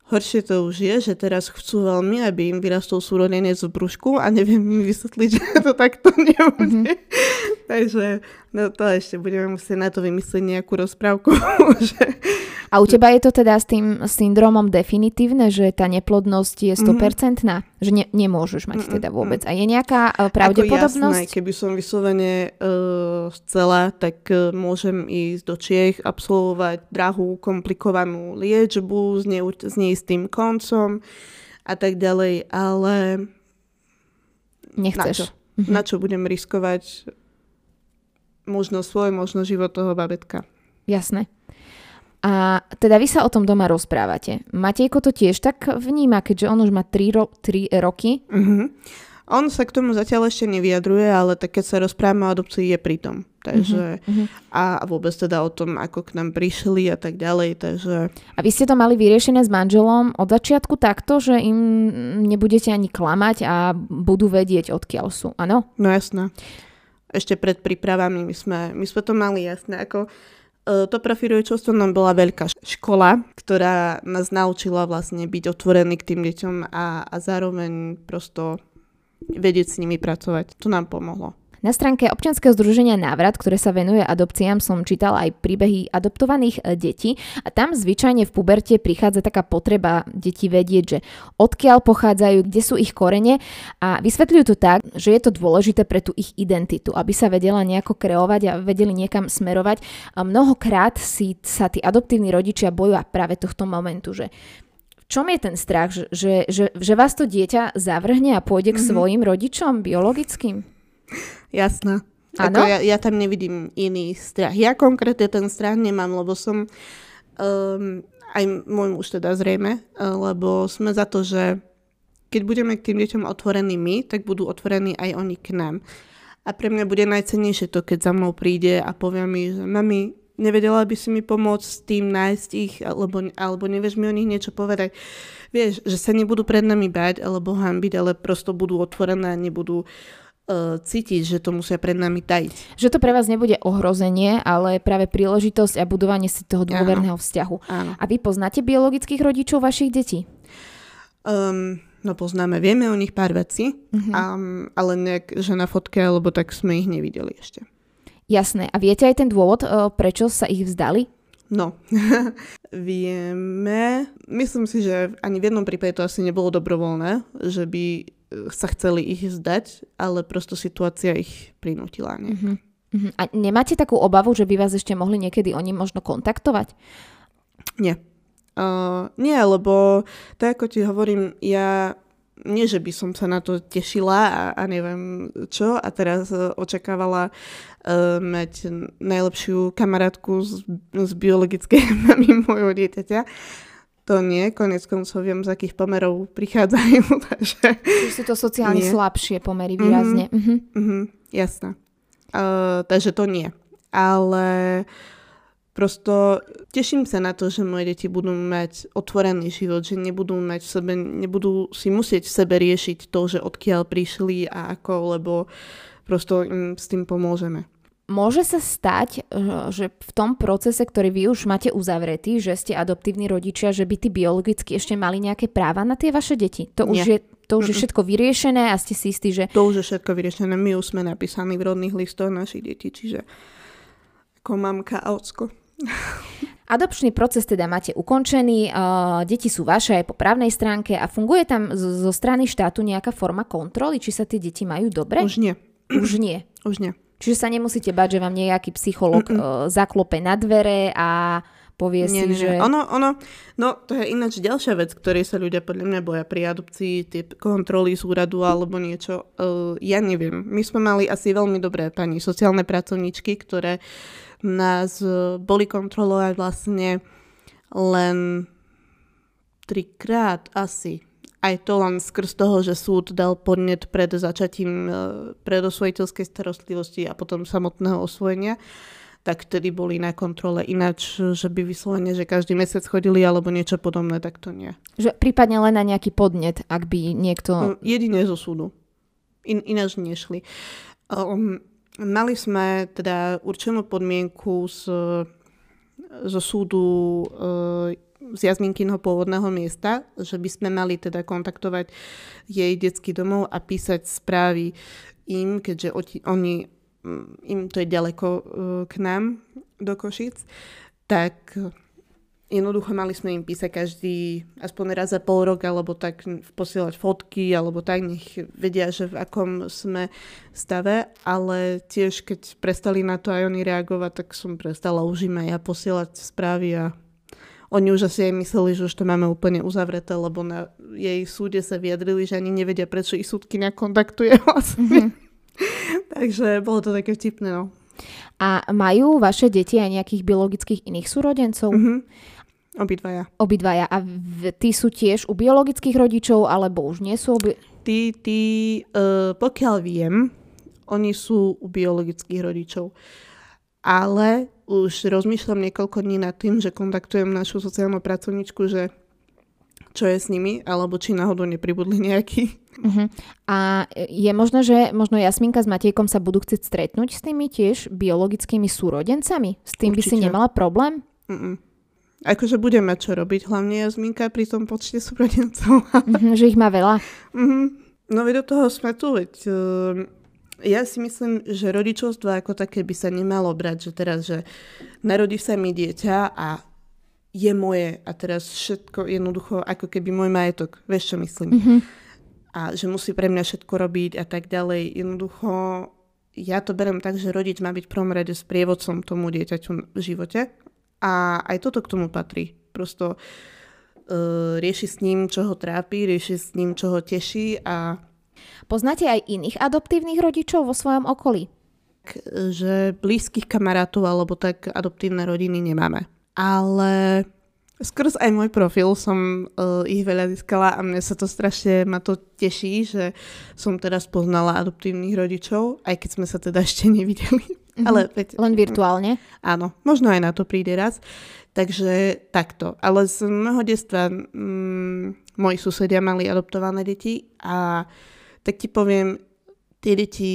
Horšie to už je, že teraz chcú veľmi, aby im vyrastol súrodenec v brúšku a neviem mi vysvetliť, <laughs> že to takto nebude. Mm-hmm. <laughs> Takže no to ešte budeme musieť na to vymyslieť nejakú rozprávku. <laughs> že, a u teba je to teda s tým syndromom definitívne, že tá neplodnosť je 100%? Mm-hmm. Že ne, nemôžeš mať mm-hmm. teda vôbec. A je nejaká uh, pravdepodobnosť? Ako jasné, keby som vyslovene uh, chcela, tak uh, môžem ísť do Čiech, absolvovať drahú, komplikovanú liečbu s, ne, s neistým koncom a tak ďalej, ale... Nechceš. Na čo, mm-hmm. na čo budem riskovať možno svoj, možno život toho babetka. Jasné. A teda vy sa o tom doma rozprávate. Matejko to tiež tak vníma, keďže on už má 3, ro- 3 roky? Uh-huh. On sa k tomu zatiaľ ešte nevyjadruje, ale tak keď sa rozprávame o adopcii, je pri tom. Takže, uh-huh. a vôbec teda o tom, ako k nám prišli a tak ďalej. Takže... A vy ste to mali vyriešené s manželom od začiatku takto, že im nebudete ani klamať a budú vedieť, odkiaľ sú, áno? No jasné. Ešte pred prípravami my sme, my sme to mali jasné. Ako, e, to profilujúčovstvo nám bola veľká škola, ktorá nás naučila vlastne byť otvorený k tým deťom a, a zároveň prosto vedieť s nimi pracovať. To nám pomohlo. Na stránke občianskeho združenia Návrat, ktoré sa venuje adopciám, som čítala aj príbehy adoptovaných e, detí a tam zvyčajne v puberte prichádza taká potreba detí vedieť, že odkiaľ pochádzajú, kde sú ich korene a vysvetľujú to tak, že je to dôležité pre tú ich identitu, aby sa vedela nejako kreovať a vedeli niekam smerovať. A mnohokrát si sa tí adoptívni rodičia bojujú práve tohto momentu, že čom je ten strach, že, že, že, že vás to dieťa zavrhne a pôjde k mm-hmm. svojim rodičom biologickým? Jasná. Ako ja, ja tam nevidím iný strach. Ja konkrétne ten strach nemám, lebo som um, aj môj muž teda zrejme, uh, lebo sme za to, že keď budeme k tým deťom otvorení my, tak budú otvorení aj oni k nám. A pre mňa bude najcennejšie to, keď za mnou príde a povie mi, že mami, nevedela by si mi pomôcť s tým nájsť ich, alebo, alebo nevieš mi o nich niečo povedať. Vieš, že sa nebudú pred nami bať alebo hambiť, ale prosto budú otvorené a nebudú uh, cítiť, že to musia pred nami tajiť. Že to pre vás nebude ohrozenie, ale práve príležitosť a budovanie si toho dôverného vzťahu. Áno. A vy poznáte biologických rodičov vašich detí? Um, no poznáme, vieme o nich pár vecí, uh-huh. um, ale nejak, že na fotke, alebo tak sme ich nevideli ešte. Jasné. A viete aj ten dôvod, uh, prečo sa ich vzdali? No, <laughs> vieme. Myslím si, že ani v jednom prípade to asi nebolo dobrovoľné, že by sa chceli ich zdať, ale prosto situácia ich prinútila. Nie? Uh-huh. Uh-huh. A nemáte takú obavu, že by vás ešte mohli niekedy oni možno kontaktovať? Nie. Uh, nie, lebo tak ako ti hovorím, ja nie, že by som sa na to tešila a, a neviem čo a teraz uh, očakávala uh, mať najlepšiu kamarátku z, z biologickej <laughs> mamy môjho dieťaťa, to nie, konec koncov viem, z akých pomerov prichádzajú. <laughs> Takže... Čiže sú to sociálne nie. slabšie pomery výrazne. Mm-hmm, mm-hmm. Jasné. Uh, takže to nie. Ale prosto teším sa na to, že moje deti budú mať otvorený život, že nebudú mať v sebe, nebudú si musieť v sebe riešiť to, že odkiaľ prišli a ako, lebo prosto im s tým pomôžeme. Môže sa stať, eh, že v tom procese, ktorý vy už máte uzavretý, že ste adoptívni rodičia, že by tí biologicky ešte mali nejaké práva na tie vaše deti? To už, je, to už je všetko vyriešené a ste si istí, že... To už je všetko vyriešené. My už sme napísaní v rodných listoch našich detí, čiže ako mamka a ocko. Adopčný proces teda máte ukončený, uh, deti sú vaše aj po právnej stránke a funguje tam zo, zo strany štátu nejaká forma kontroly, či sa tie deti majú dobre? Už nie. Už nie. <clears throat> Už nie. Čiže sa nemusíte bať, že vám nejaký psycholog uh, <clears throat> zaklope na dvere a povie nie, si, nie, že... Ono, ono, no to je ináč ďalšia vec, ktorej sa ľudia podľa mňa boja pri adopcii, tie kontroly z úradu alebo niečo. Uh, ja neviem. My sme mali asi veľmi dobré pani sociálne pracovníčky, ktoré nás boli kontrolovať vlastne len trikrát asi aj to len skrz toho, že súd dal podnet pred začatím e, predosvojiteľskej starostlivosti a potom samotného osvojenia, tak vtedy boli na kontrole ináč, že by vyslovene, že každý mesiac chodili alebo niečo podobné, tak to nie. Že prípadne len na nejaký podnet, ak by niekto... No, jedine zo súdu. In, ináč nešli. Um, mali sme teda určenú podmienku z, zo súdu uh, z Jazminkinho pôvodného miesta, že by sme mali teda kontaktovať jej detský domov a písať správy im, keďže oni, mm, im to je ďaleko e, k nám do Košic, tak jednoducho mali sme im písať každý aspoň raz za pol rok, alebo tak posielať fotky, alebo tak, nech vedia, že v akom sme stave, ale tiež keď prestali na to aj oni reagovať, tak som prestala už im aj ja posielať správy a oni už asi aj mysleli, že už to máme úplne uzavreté, lebo na jej súde sa vyjadrili, že ani nevedia, prečo ich súdky kontaktuje <laughs> vlastne. Mm-hmm. Takže bolo to také vtipné, no. A majú vaše deti aj nejakých biologických iných súrodencov? Mhm. Obidvaja. Obidvaja. A v, tí sú tiež u biologických rodičov, alebo už nie sú? Obi- Tí, tí uh, pokiaľ viem, oni sú u biologických rodičov. Ale už rozmýšľam niekoľko dní nad tým, že kontaktujem našu sociálnu pracovničku, že čo je s nimi, alebo či náhodou nepribudli nejaký. Uh-huh. A je možné, že možno Jasminka s Matejkom sa budú chcieť stretnúť s tými tiež biologickými súrodencami? S tým Určite. by si nemala problém? Mm-mm. Akože budeme čo robiť, hlavne Jasminka pri tom počte súrodencov. uh-huh, <laughs> že ich má veľa? Uh-huh. No veď do toho sme tu, veď uh, ja si myslím, že rodičovstvo ako také by sa nemalo brať, že teraz, že narodí sa mi dieťa a je moje a teraz všetko jednoducho ako keby môj majetok. Vieš, čo myslím? Mm-hmm. A že musí pre mňa všetko robiť a tak ďalej. Jednoducho ja to berem tak, že rodič má byť v prvom rade sprievodcom tomu dieťaťu v živote a aj toto k tomu patrí. Prosto uh, rieši s ním, čo ho trápi, rieši s ním, čo ho teší a... Poznáte aj iných adoptívnych rodičov vo svojom okolí? Že blízkych kamarátov alebo tak adoptívne rodiny nemáme ale skrz aj môj profil som uh, ich veľa získala a mne sa to strašne, ma to teší, že som teraz poznala adoptívnych rodičov, aj keď sme sa teda ešte nevideli. Mm-hmm. Ale veď, Len virtuálne? Áno, možno aj na to príde raz. Takže takto. Ale z môjho detstva mm, moji susedia mali adoptované deti a tak ti poviem, tie deti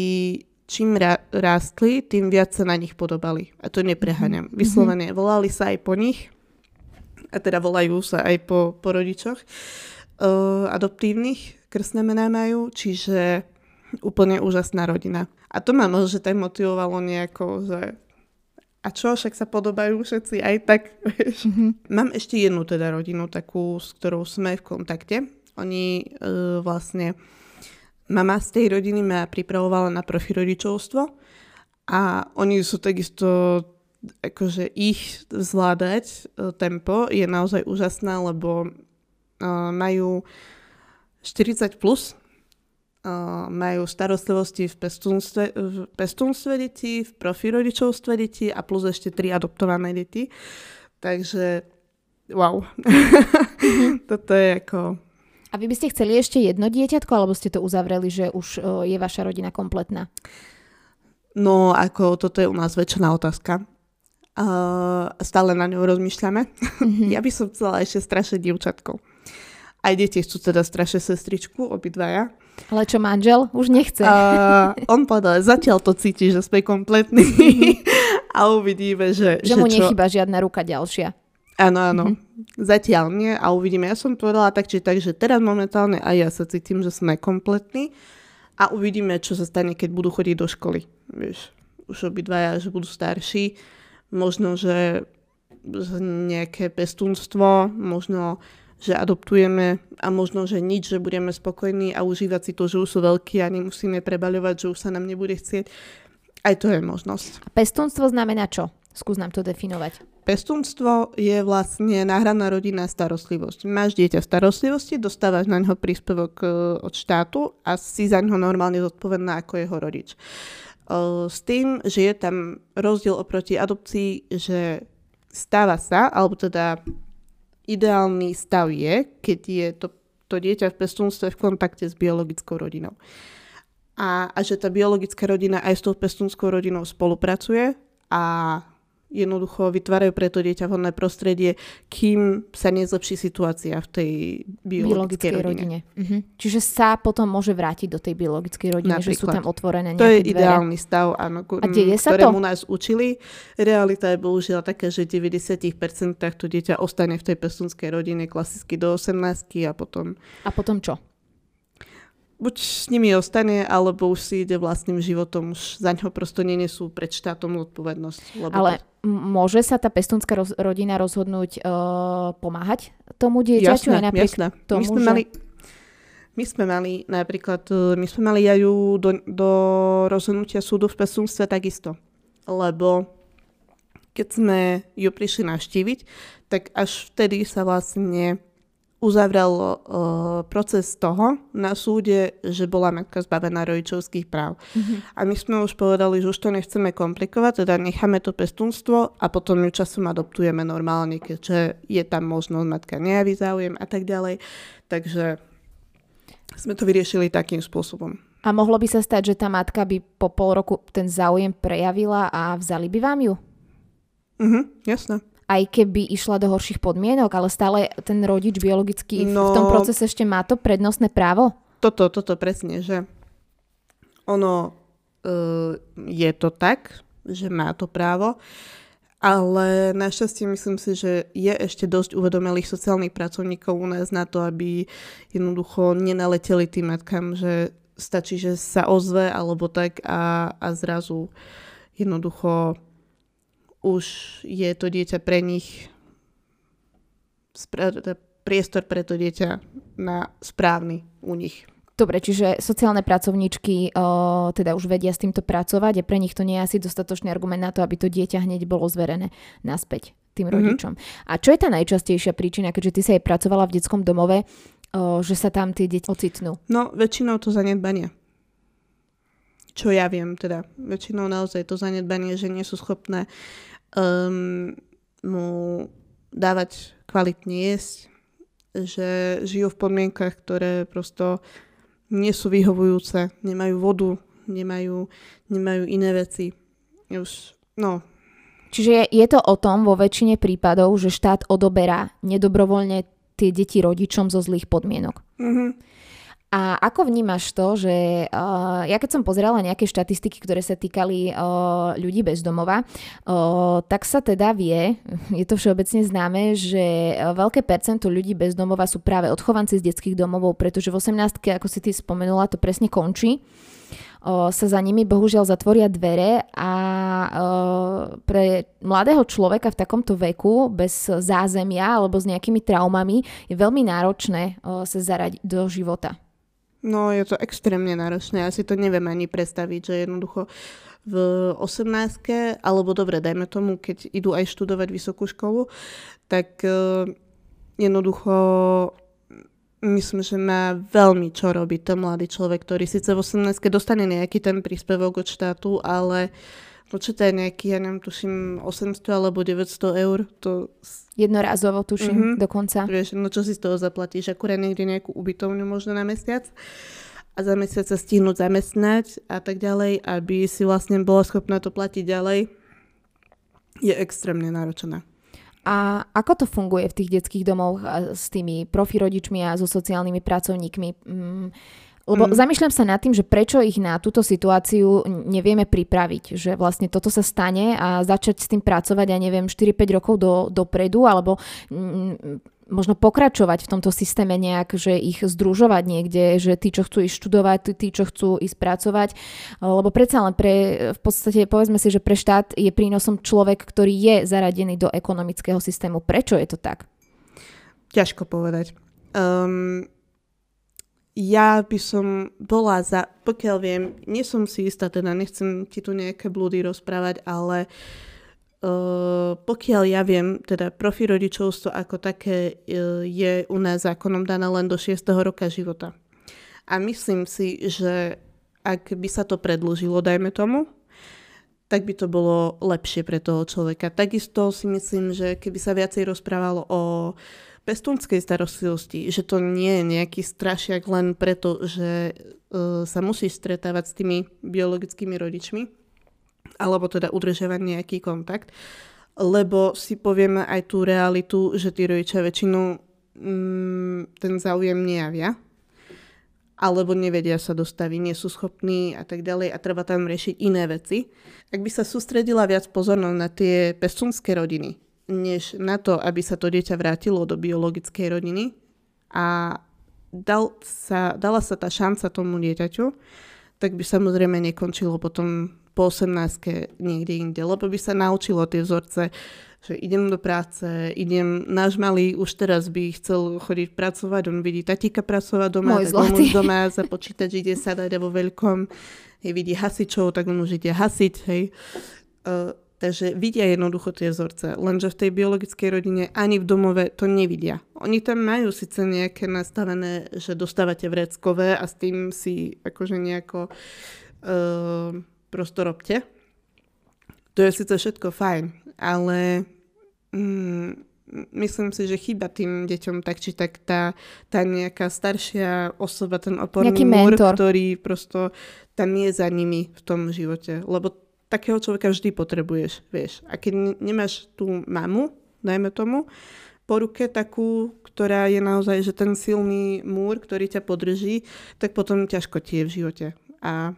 čím ra- rástli, tým viac sa na nich podobali. A to nepreháňam. Mm-hmm. Vyslovene volali sa aj po nich, a teda volajú sa aj po, po rodičoch uh, adoptívnych, krstné mená majú, čiže úplne úžasná rodina. A to ma možno tak motivovalo nejako, že a čo, však sa podobajú všetci aj tak, vieš. Mm-hmm. Mám ešte jednu teda rodinu, takú, s ktorou sme v kontakte. Oni uh, vlastne mama z tej rodiny ma pripravovala na profi rodičovstvo a oni sú takisto akože ich zvládať e, tempo je naozaj úžasné, lebo uh, majú 40 plus, uh, majú starostlivosti v pestúnstve, v pestúnstve detí, v profi rodičovstve detí a plus ešte tri adoptované deti. Takže wow. <laughs> Toto je ako a vy by ste chceli ešte jedno dieťatko, alebo ste to uzavreli, že už je vaša rodina kompletná? No, ako toto je u nás väčšiná otázka. Uh, stále na ňu rozmýšľame. Mm-hmm. <laughs> ja by som chcela ešte strašne dievčatko. Aj deti chcú teda strašne sestričku, obidvaja. Ale čo manžel? Už nechce. Uh, on povedal, zatiaľ to cíti, že sme kompletní. Mm-hmm. <laughs> a uvidíme, že... Že, že mu čo... nechýba žiadna ruka ďalšia. Áno, áno. Mm-hmm. Zatiaľ nie a uvidíme. Ja som povedala tak, či tak, že teraz momentálne aj ja sa cítim, že sme kompletní a uvidíme, čo sa stane, keď budú chodiť do školy. Vieš, už obidvaja, že budú starší. Možno, že nejaké pestúnstvo, možno, že adoptujeme a možno, že nič, že budeme spokojní a užívať si to, že už sú veľkí a nemusíme prebaľovať, že už sa nám nebude chcieť. Aj to je možnosť. A pestúnstvo znamená čo? Skús nám to definovať. Pestúnstvo je vlastne náhradná rodinná starostlivosť. Máš dieťa v starostlivosti, dostávaš na ňo príspevok e, od štátu a si za ňo normálne zodpovedná ako jeho rodič. E, s tým, že je tam rozdiel oproti adopcii, že stáva sa, alebo teda ideálny stav je, keď je to, to dieťa v pestúnstve v kontakte s biologickou rodinou. A, a že tá biologická rodina aj s tou pestúnskou rodinou spolupracuje a jednoducho vytvárajú pre to dieťa vhodné prostredie, kým sa nezlepší situácia v tej biologickej, biologickej rodine. rodine. Mhm. Čiže sa potom môže vrátiť do tej biologickej rodiny, Napríklad. že sú tam otvorené nejaké To je dvere. ideálny stav, áno, A deje sa ktorému to? nás učili. Realita je bohužiaľ taká, že v 90% to dieťa ostane v tej pestunskej rodine klasicky do 18 a potom... A potom čo? Buď s nimi ostane, alebo už si ide vlastným životom, už za ňo prosto nenesú pred štátom odpovednosť. Lebo Ale to... môže sa tá pestúnska roz- rodina rozhodnúť uh, pomáhať tomu dieťaťu? Jasné, jasné. Tomu, my sme že... mali my sme mali napríklad, e, my sme mali aj ju do, do rozhodnutia súdu v pestúnstve takisto. Lebo keď sme ju prišli navštíviť, tak až vtedy sa vlastne uzavrel uh, proces toho na súde, že bola matka zbavená rodičovských práv. Mm-hmm. A my sme už povedali, že už to nechceme komplikovať, teda necháme to pestunstvo a potom ju časom adoptujeme normálne, keďže je tam možnosť, matka nejaví záujem a tak ďalej. Takže sme to vyriešili takým spôsobom. A mohlo by sa stať, že tá matka by po pol roku ten záujem prejavila a vzali by vám ju? Mhm, jasné aj keby išla do horších podmienok, ale stále ten rodič biologický no, v tom procese ešte má to prednostné právo? Toto, toto presne, že ono uh, je to tak, že má to právo, ale našťastie myslím si, že je ešte dosť uvedomelých sociálnych pracovníkov u nás na to, aby jednoducho nenaleteli tým matkám, že stačí, že sa ozve alebo tak a, a zrazu jednoducho už je to dieťa pre nich priestor pre to dieťa na správny u nich. Dobre, čiže sociálne pracovníčky o, teda už vedia s týmto pracovať a pre nich to nie je asi dostatočný argument na to, aby to dieťa hneď bolo zverené naspäť tým mm-hmm. rodičom. A čo je tá najčastejšia príčina, keďže ty sa aj pracovala v detskom domove, o, že sa tam tie deti ocitnú? No, väčšinou to zanedbanie. Čo ja viem, teda väčšinou naozaj to zanedbanie, že nie sú schopné um, mu dávať kvalitne jesť, že žijú v podmienkach, ktoré prosto nie sú vyhovujúce, nemajú vodu, nemajú, nemajú iné veci. Už, no. Čiže je to o tom vo väčšine prípadov, že štát odoberá nedobrovoľne tie deti rodičom zo zlých podmienok. Mm-hmm. A ako vnímaš to, že uh, ja keď som pozerala nejaké štatistiky, ktoré sa týkali uh, ľudí bez domova, uh, tak sa teda vie, <laughs> je to všeobecne známe, že veľké percento ľudí bez domova sú práve odchovanci z detských domovov, pretože v 18 ako si ty spomenula, to presne končí sa za nimi bohužiaľ zatvoria dvere a pre mladého človeka v takomto veku bez zázemia alebo s nejakými traumami je veľmi náročné sa zaradiť do života. No je to extrémne náročné, ja si to neviem ani predstaviť, že jednoducho v 18 alebo dobre, dajme tomu, keď idú aj študovať vysokú školu, tak uh, jednoducho myslím, že má veľmi čo robiť ten mladý človek, ktorý síce v 18 dostane nejaký ten príspevok od štátu, ale uh, Počítaj nejaký, ja neviem, tuším 800 alebo 900 eur. To... Jednorázovo tuším mm-hmm. dokonca. Vieš, no čo si z toho zaplatíš? Akurát niekde nejakú ubytovňu možno na mesiac a za mesiac sa stihnúť zamestnať a tak ďalej, aby si vlastne bola schopná to platiť ďalej, je extrémne náročná. A ako to funguje v tých detských domoch s tými profi rodičmi a so sociálnymi pracovníkmi? Mm, lebo mm. zamýšľam sa nad tým, že prečo ich na túto situáciu nevieme pripraviť. Že vlastne toto sa stane a začať s tým pracovať, ja neviem, 4-5 rokov do, dopredu, alebo mm, možno pokračovať v tomto systéme nejak, že ich združovať niekde, že tí, čo chcú ísť študovať, tí, čo chcú ísť pracovať. Lebo predsa len pre, v podstate povedzme si, že pre štát je prínosom človek, ktorý je zaradený do ekonomického systému. Prečo je to tak? Ťažko povedať. Um, ja by som bola za, pokiaľ viem, nie som si istá, teda nechcem ti tu nejaké blúdy rozprávať, ale uh, pokiaľ ja viem, teda profi rodičovstvo ako také uh, je u nás zákonom dané len do 6. roka života. A myslím si, že ak by sa to predlžilo, dajme tomu, tak by to bolo lepšie pre toho človeka. Takisto si myslím, že keby sa viacej rozprávalo o uh, pestúnskej starostlivosti, že to nie je nejaký strašiak len preto, že uh, sa musíš stretávať s tými biologickými rodičmi, alebo teda udržiavať nejaký kontakt, lebo si povieme aj tú realitu, že tí rodičia väčšinou mm, ten záujem nejavia, alebo nevedia sa dostaviť, nie sú schopní a tak ďalej a treba tam riešiť iné veci. Ak by sa sústredila viac pozornosť na tie pestúnske rodiny, než na to, aby sa to dieťa vrátilo do biologickej rodiny a dal sa, dala sa tá šanca tomu dieťaťu, tak by samozrejme nekončilo potom po 18 niekde inde, lebo by sa naučilo tie vzorce, že idem do práce, idem, náš malý už teraz by chcel chodiť pracovať, on vidí tatíka pracovať doma, Môj tak zlatý. on už doma za počítač ide sadať vo veľkom, hej, vidí hasičov, tak on už ide hasiť, hej. Uh, Takže vidia jednoducho tie vzorce, lenže v tej biologickej rodine ani v domove to nevidia. Oni tam majú síce nejaké nastavené, že dostávate vreckové a s tým si akože nejako uh, prosto robte. To je síce všetko fajn, ale mm, myslím si, že chyba tým deťom tak či tak tá, tá nejaká staršia osoba, ten oporný múr, ktorý prosto tam je za nimi v tom živote. Lebo takého človeka vždy potrebuješ, vieš. A keď nemáš tú mamu, dajme tomu, po ruke takú, ktorá je naozaj, že ten silný múr, ktorý ťa podrží, tak potom ťažko ti je v živote. A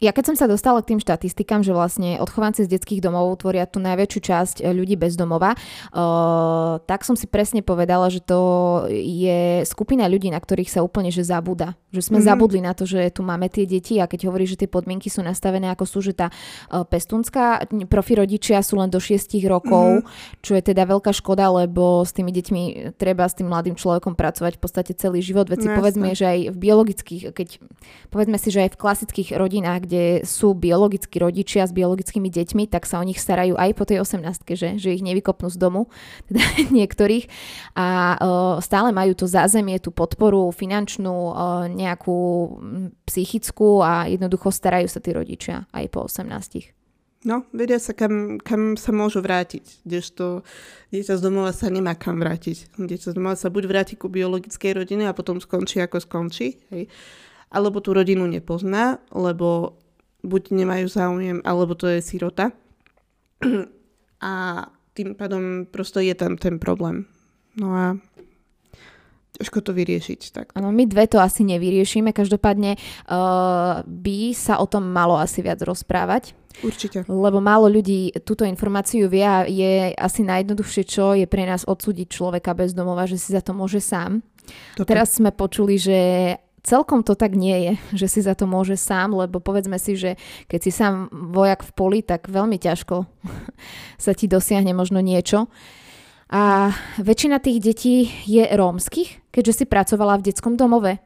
ja keď som sa dostala k tým štatistikám, že vlastne odchovanci z detských domov tvoria tú najväčšiu časť e, ľudí bez domova, uh, tak som si presne povedala, že to je skupina ľudí, na ktorých sa úplne že zabúda. Že sme mm-hmm. zabudli na to, že tu máme tie deti a keď hovorí, že tie podmienky sú nastavené ako sú, že tá uh, pestunská profi rodičia sú len do 6 rokov, mm-hmm. čo je teda veľká škoda, lebo s tými deťmi treba s tým mladým človekom pracovať v podstate celý život. Veď si no, povedzme, že aj v biologických, keď povedzme si, že aj v klasických rodinách, kde sú biologickí rodičia s biologickými deťmi, tak sa o nich starajú aj po tej 18 že, že ich nevykopnú z domu, <laughs> teda niektorých. A uh, stále majú to zázemie, tú podporu finančnú, uh, nejakú psychickú a jednoducho starajú sa tí rodičia aj po 18 No, vedia sa, kam, kam sa môžu vrátiť, kdežto dieťa z domova sa nemá kam vrátiť. Dieťa z domova sa buď vráti ku biologickej rodine a potom skončí ako skončí, hej alebo tú rodinu nepozná, lebo buď nemajú záujem, alebo to je sirota. <clears throat> A tým pádom prosto je tam ten problém. No a ťažko to vyriešiť. Tak. Ano, my dve to asi nevyriešime, každopádne uh, by sa o tom malo asi viac rozprávať. Určite. Lebo málo ľudí túto informáciu vie a je asi najjednoduchšie, čo je pre nás odsúdiť človeka bez domova, že si za to môže sám. Toto. Teraz sme počuli, že celkom to tak nie je, že si za to môže sám, lebo povedzme si, že keď si sám vojak v poli, tak veľmi ťažko <laughs> sa ti dosiahne možno niečo. A väčšina tých detí je rómskych, keďže si pracovala v detskom domove?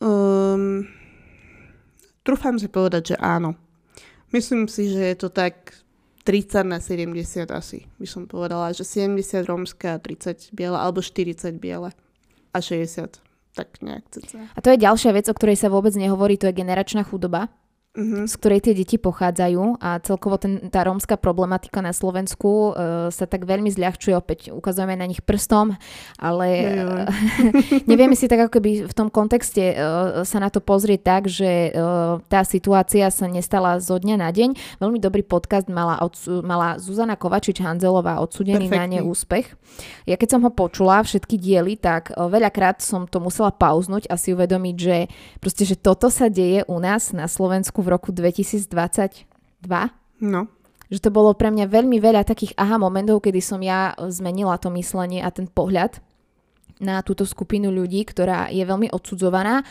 Um, trúfam si povedať, že áno. Myslím si, že je to tak 30 na 70 asi. By som povedala, že 70 rómske a 30 biele, alebo 40 biele a 60 tak nejak cca. A to je ďalšia vec, o ktorej sa vôbec nehovorí, to je generačná chudoba uh-huh. z ktorej tie deti pochádzajú a celkovo ten, tá rómska problematika na Slovensku uh, sa tak veľmi zľahčuje, opäť ukazujeme na nich prstom, ale uh, <laughs> nevieme si tak ako keby v tom kontexte uh, sa na to pozrieť tak, že uh, tá situácia sa nestala zo dňa na deň. Veľmi dobrý podcast mala, odsu- mala Zuzana Kovačič-Hanzelová odsudený Perfektný. na neúspech. Ja keď som ho počula, všetky diely, tak uh, veľakrát som to musela pauznúť a si uvedomiť, že proste, že toto sa deje u nás na Slovensku v roku 2022. No. Že to bolo pre mňa veľmi veľa takých aha momentov, kedy som ja zmenila to myslenie a ten pohľad na túto skupinu ľudí, ktorá je veľmi odsudzovaná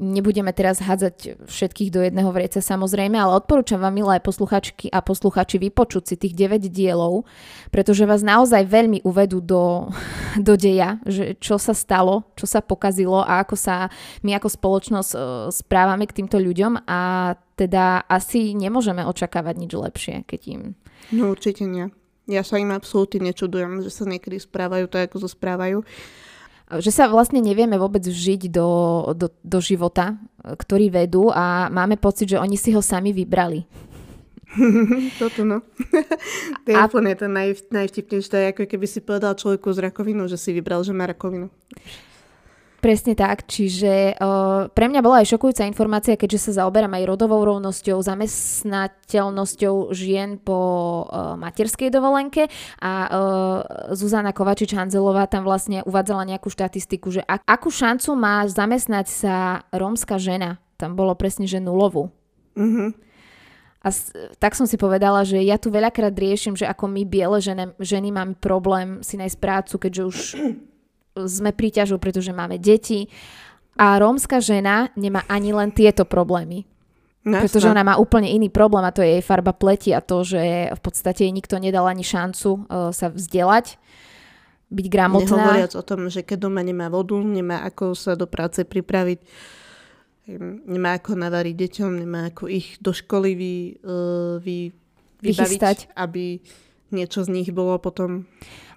nebudeme teraz hádzať všetkých do jedného vreca samozrejme, ale odporúčam vám, milé posluchačky a posluchači, vypočuť si tých 9 dielov, pretože vás naozaj veľmi uvedú do, <laughs> do deja, že čo sa stalo, čo sa pokazilo a ako sa my ako spoločnosť správame k týmto ľuďom a teda asi nemôžeme očakávať nič lepšie, keď im... No určite nie. Ja sa im absolútne nečudujem, že sa niekedy správajú tak, ako sa správajú že sa vlastne nevieme vôbec vžiť do, do, do života, ktorý vedú a máme pocit, že oni si ho sami vybrali. <laughs> Toto no. <laughs> to je a... úplne to naj, najvtipnejšie. To je ako keby si povedal človeku z rakovinu, že si vybral, že má rakovinu. Presne tak, čiže uh, pre mňa bola aj šokujúca informácia, keďže sa zaoberám aj rodovou rovnosťou, zamestnateľnosťou žien po uh, materskej dovolenke a uh, Zuzana Kovačič-Hanzelová tam vlastne uvádzala nejakú štatistiku, že ak, akú šancu má zamestnať sa rómska žena. Tam bolo presne, že nulovú. Mm-hmm. A tak som si povedala, že ja tu veľakrát riešim, že ako my biele ženy, ženy máme problém si nájsť prácu, keďže už sme príťažou, pretože máme deti a rómska žena nemá ani len tieto problémy. No, pretože ona má úplne iný problém a to je jej farba pleti a to, že v podstate jej nikto nedal ani šancu uh, sa vzdelať, byť gramotná. Nehovoriac o tom, že keď doma nemá vodu, nemá ako sa do práce pripraviť, nemá ako navariť deťom, nemá ako ich do školy vy, uh, vy vybaviť, Vychystať. aby niečo z nich bolo potom...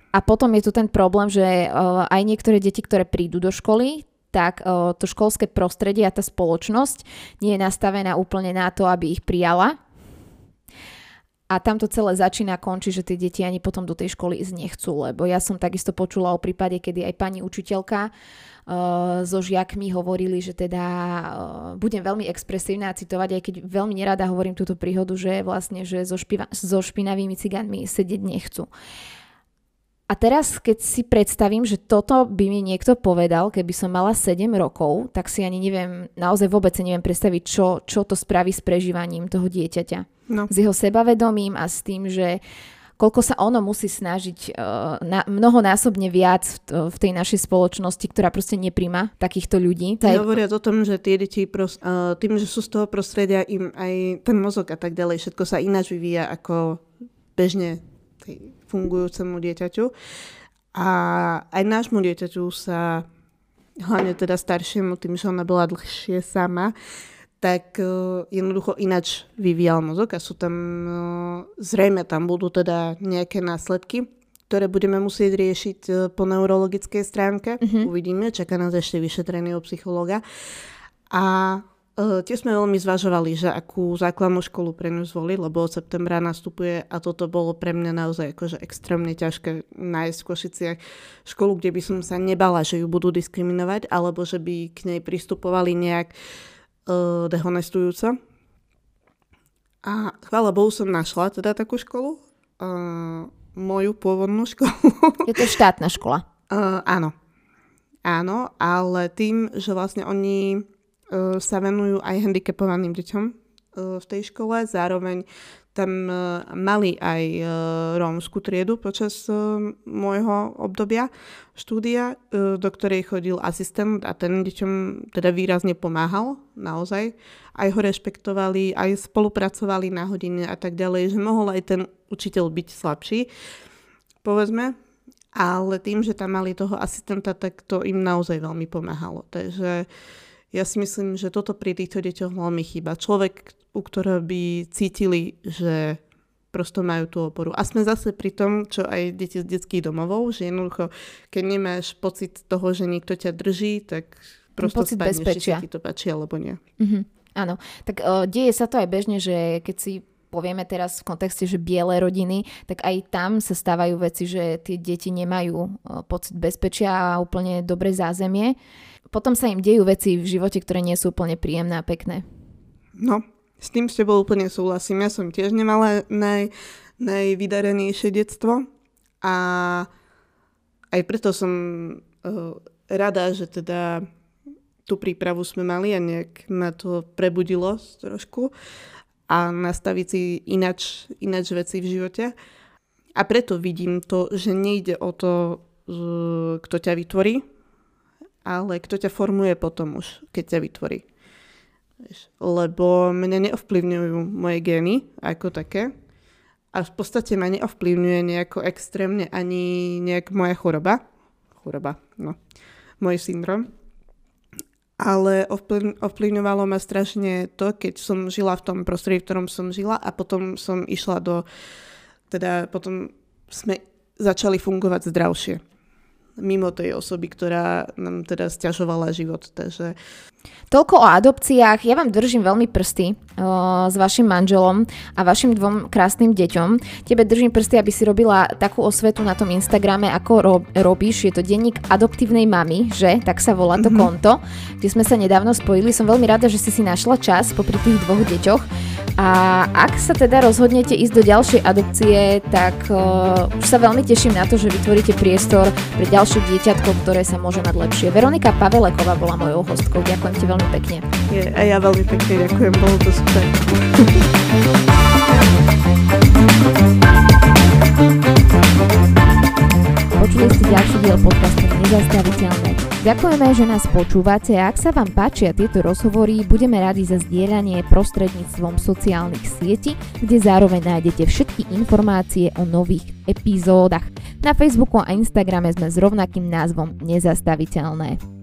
A potom je tu ten problém, že uh, aj niektoré deti, ktoré prídu do školy, tak uh, to školské prostredie a tá spoločnosť nie je nastavená úplne na to, aby ich prijala. A tam to celé začína končí, že tie deti ani potom do tej školy ísť nechcú, lebo ja som takisto počula o prípade, kedy aj pani učiteľka uh, so žiakmi hovorili, že teda uh, budem veľmi expresívna a citovať, aj keď veľmi nerada hovorím túto príhodu, že vlastne, že so, špiva, so špinavými cigánmi sedieť nechcú. A teraz, keď si predstavím, že toto by mi niekto povedal, keby som mala 7 rokov, tak si ani neviem, naozaj vôbec si neviem predstaviť, čo, čo to spraví s prežívaním toho dieťaťa. No. S jeho sebavedomím a s tým, že koľko sa ono musí snažiť uh, na, mnohonásobne viac v, v tej našej spoločnosti, ktorá proste nepríjma takýchto ľudí. Tá Hovoriac o tom, že tie deti pros, uh, tým, že sú z toho prostredia, im aj ten mozog a tak ďalej, všetko sa ináč vyvíja ako bežne tej fungujúcemu dieťaťu. A aj nášmu dieťaťu sa, hlavne teda staršiemu, tým, že ona bola dlhšie sama, tak uh, jednoducho inač vyvíjal mozog a sú tam, uh, zrejme tam budú teda nejaké následky, ktoré budeme musieť riešiť uh, po neurologickej stránke. Mhm. Uvidíme, čaká nás ešte vyšetrenie u psychológa. A Uh, tiež sme veľmi zvažovali, že akú základnú školu pre ňu zvoliť, lebo od septembra nastupuje a toto bolo pre mňa naozaj akože extrémne ťažké nájsť v Košiciach školu, kde by som sa nebala, že ju budú diskriminovať, alebo že by k nej pristupovali nejak uh, dehonestujúco. A chvála Bohu som našla teda takú školu, uh, moju pôvodnú školu. Je to štátna škola. Uh, áno. Áno, ale tým, že vlastne oni sa venujú aj handicapovaným deťom uh, v tej škole, zároveň tam uh, mali aj uh, rómsku triedu počas uh, môjho obdobia štúdia, uh, do ktorej chodil asistent a ten deťom teda výrazne pomáhal, naozaj. Aj ho rešpektovali, aj spolupracovali na hodiny a tak ďalej, že mohol aj ten učiteľ byť slabší, povedzme, ale tým, že tam mali toho asistenta, tak to im naozaj veľmi pomáhalo. Takže ja si myslím, že toto pri týchto deťoch veľmi chýba. Človek, u ktorého by cítili, že prosto majú tú oporu. A sme zase pri tom, čo aj deti z detských domovov, že jednoducho, keď nemáš pocit toho, že niekto ťa drží, tak prosto Pocit spadneš, bezpečia. či ti to páči alebo nie. Mhm, áno, tak uh, deje sa to aj bežne, že keď si povieme teraz v kontexte, že biele rodiny, tak aj tam sa stávajú veci, že tie deti nemajú uh, pocit bezpečia a úplne dobré zázemie. Potom sa im dejú veci v živote, ktoré nie sú úplne príjemné a pekné. No, s tým s tebou úplne súhlasím. Ja som tiež nemala naj, najvydarenejšie detstvo a aj preto som uh, rada, že teda tú prípravu sme mali a nejak ma to prebudilo trošku a nastaviť si inač, inač veci v živote. A preto vidím to, že nejde o to, kto ťa vytvorí, ale kto ťa formuje potom už, keď ťa vytvorí. Lebo mňa neovplyvňujú moje gény ako také a v podstate ma neovplyvňuje nejako extrémne ani nejak moja choroba. Choroba, no. Môj syndrom. Ale ovplyv- ovplyvňovalo ma strašne to, keď som žila v tom prostredí, v ktorom som žila a potom som išla do... Teda potom sme začali fungovať zdravšie. Mimo tej osoby, ktorá nám teda stiažovala život. Takže Toľko o adopciách. Ja vám držím veľmi prsty s vašim manželom a vašim dvom krásnym deťom. Tebe držím prsty, aby si robila takú osvetu na tom Instagrame, ako ro- robíš. Je to denník adoptívnej mamy, že? Tak sa volá to mm-hmm. konto, kde sme sa nedávno spojili. Som veľmi rada, že si si našla čas popri tých dvoch deťoch. A ak sa teda rozhodnete ísť do ďalšej adopcie, tak uh, už sa veľmi teším na to, že vytvoríte priestor pre ďalšie dieťatko, ktoré sa môže mať lepšie. Veronika Paveleková bola mojou hostkou. Ďakujem ti veľmi pekne. je, a ja veľmi pekne ďakujem, bolo to super. Počuli ste ďalší diel podcastu Nezastaviteľné. Ďakujeme, že nás počúvate a ak sa vám páčia tieto rozhovory, budeme radi za zdieľanie prostredníctvom sociálnych sietí, kde zároveň nájdete všetky informácie o nových epizódach. Na Facebooku a Instagrame sme s rovnakým názvom Nezastaviteľné.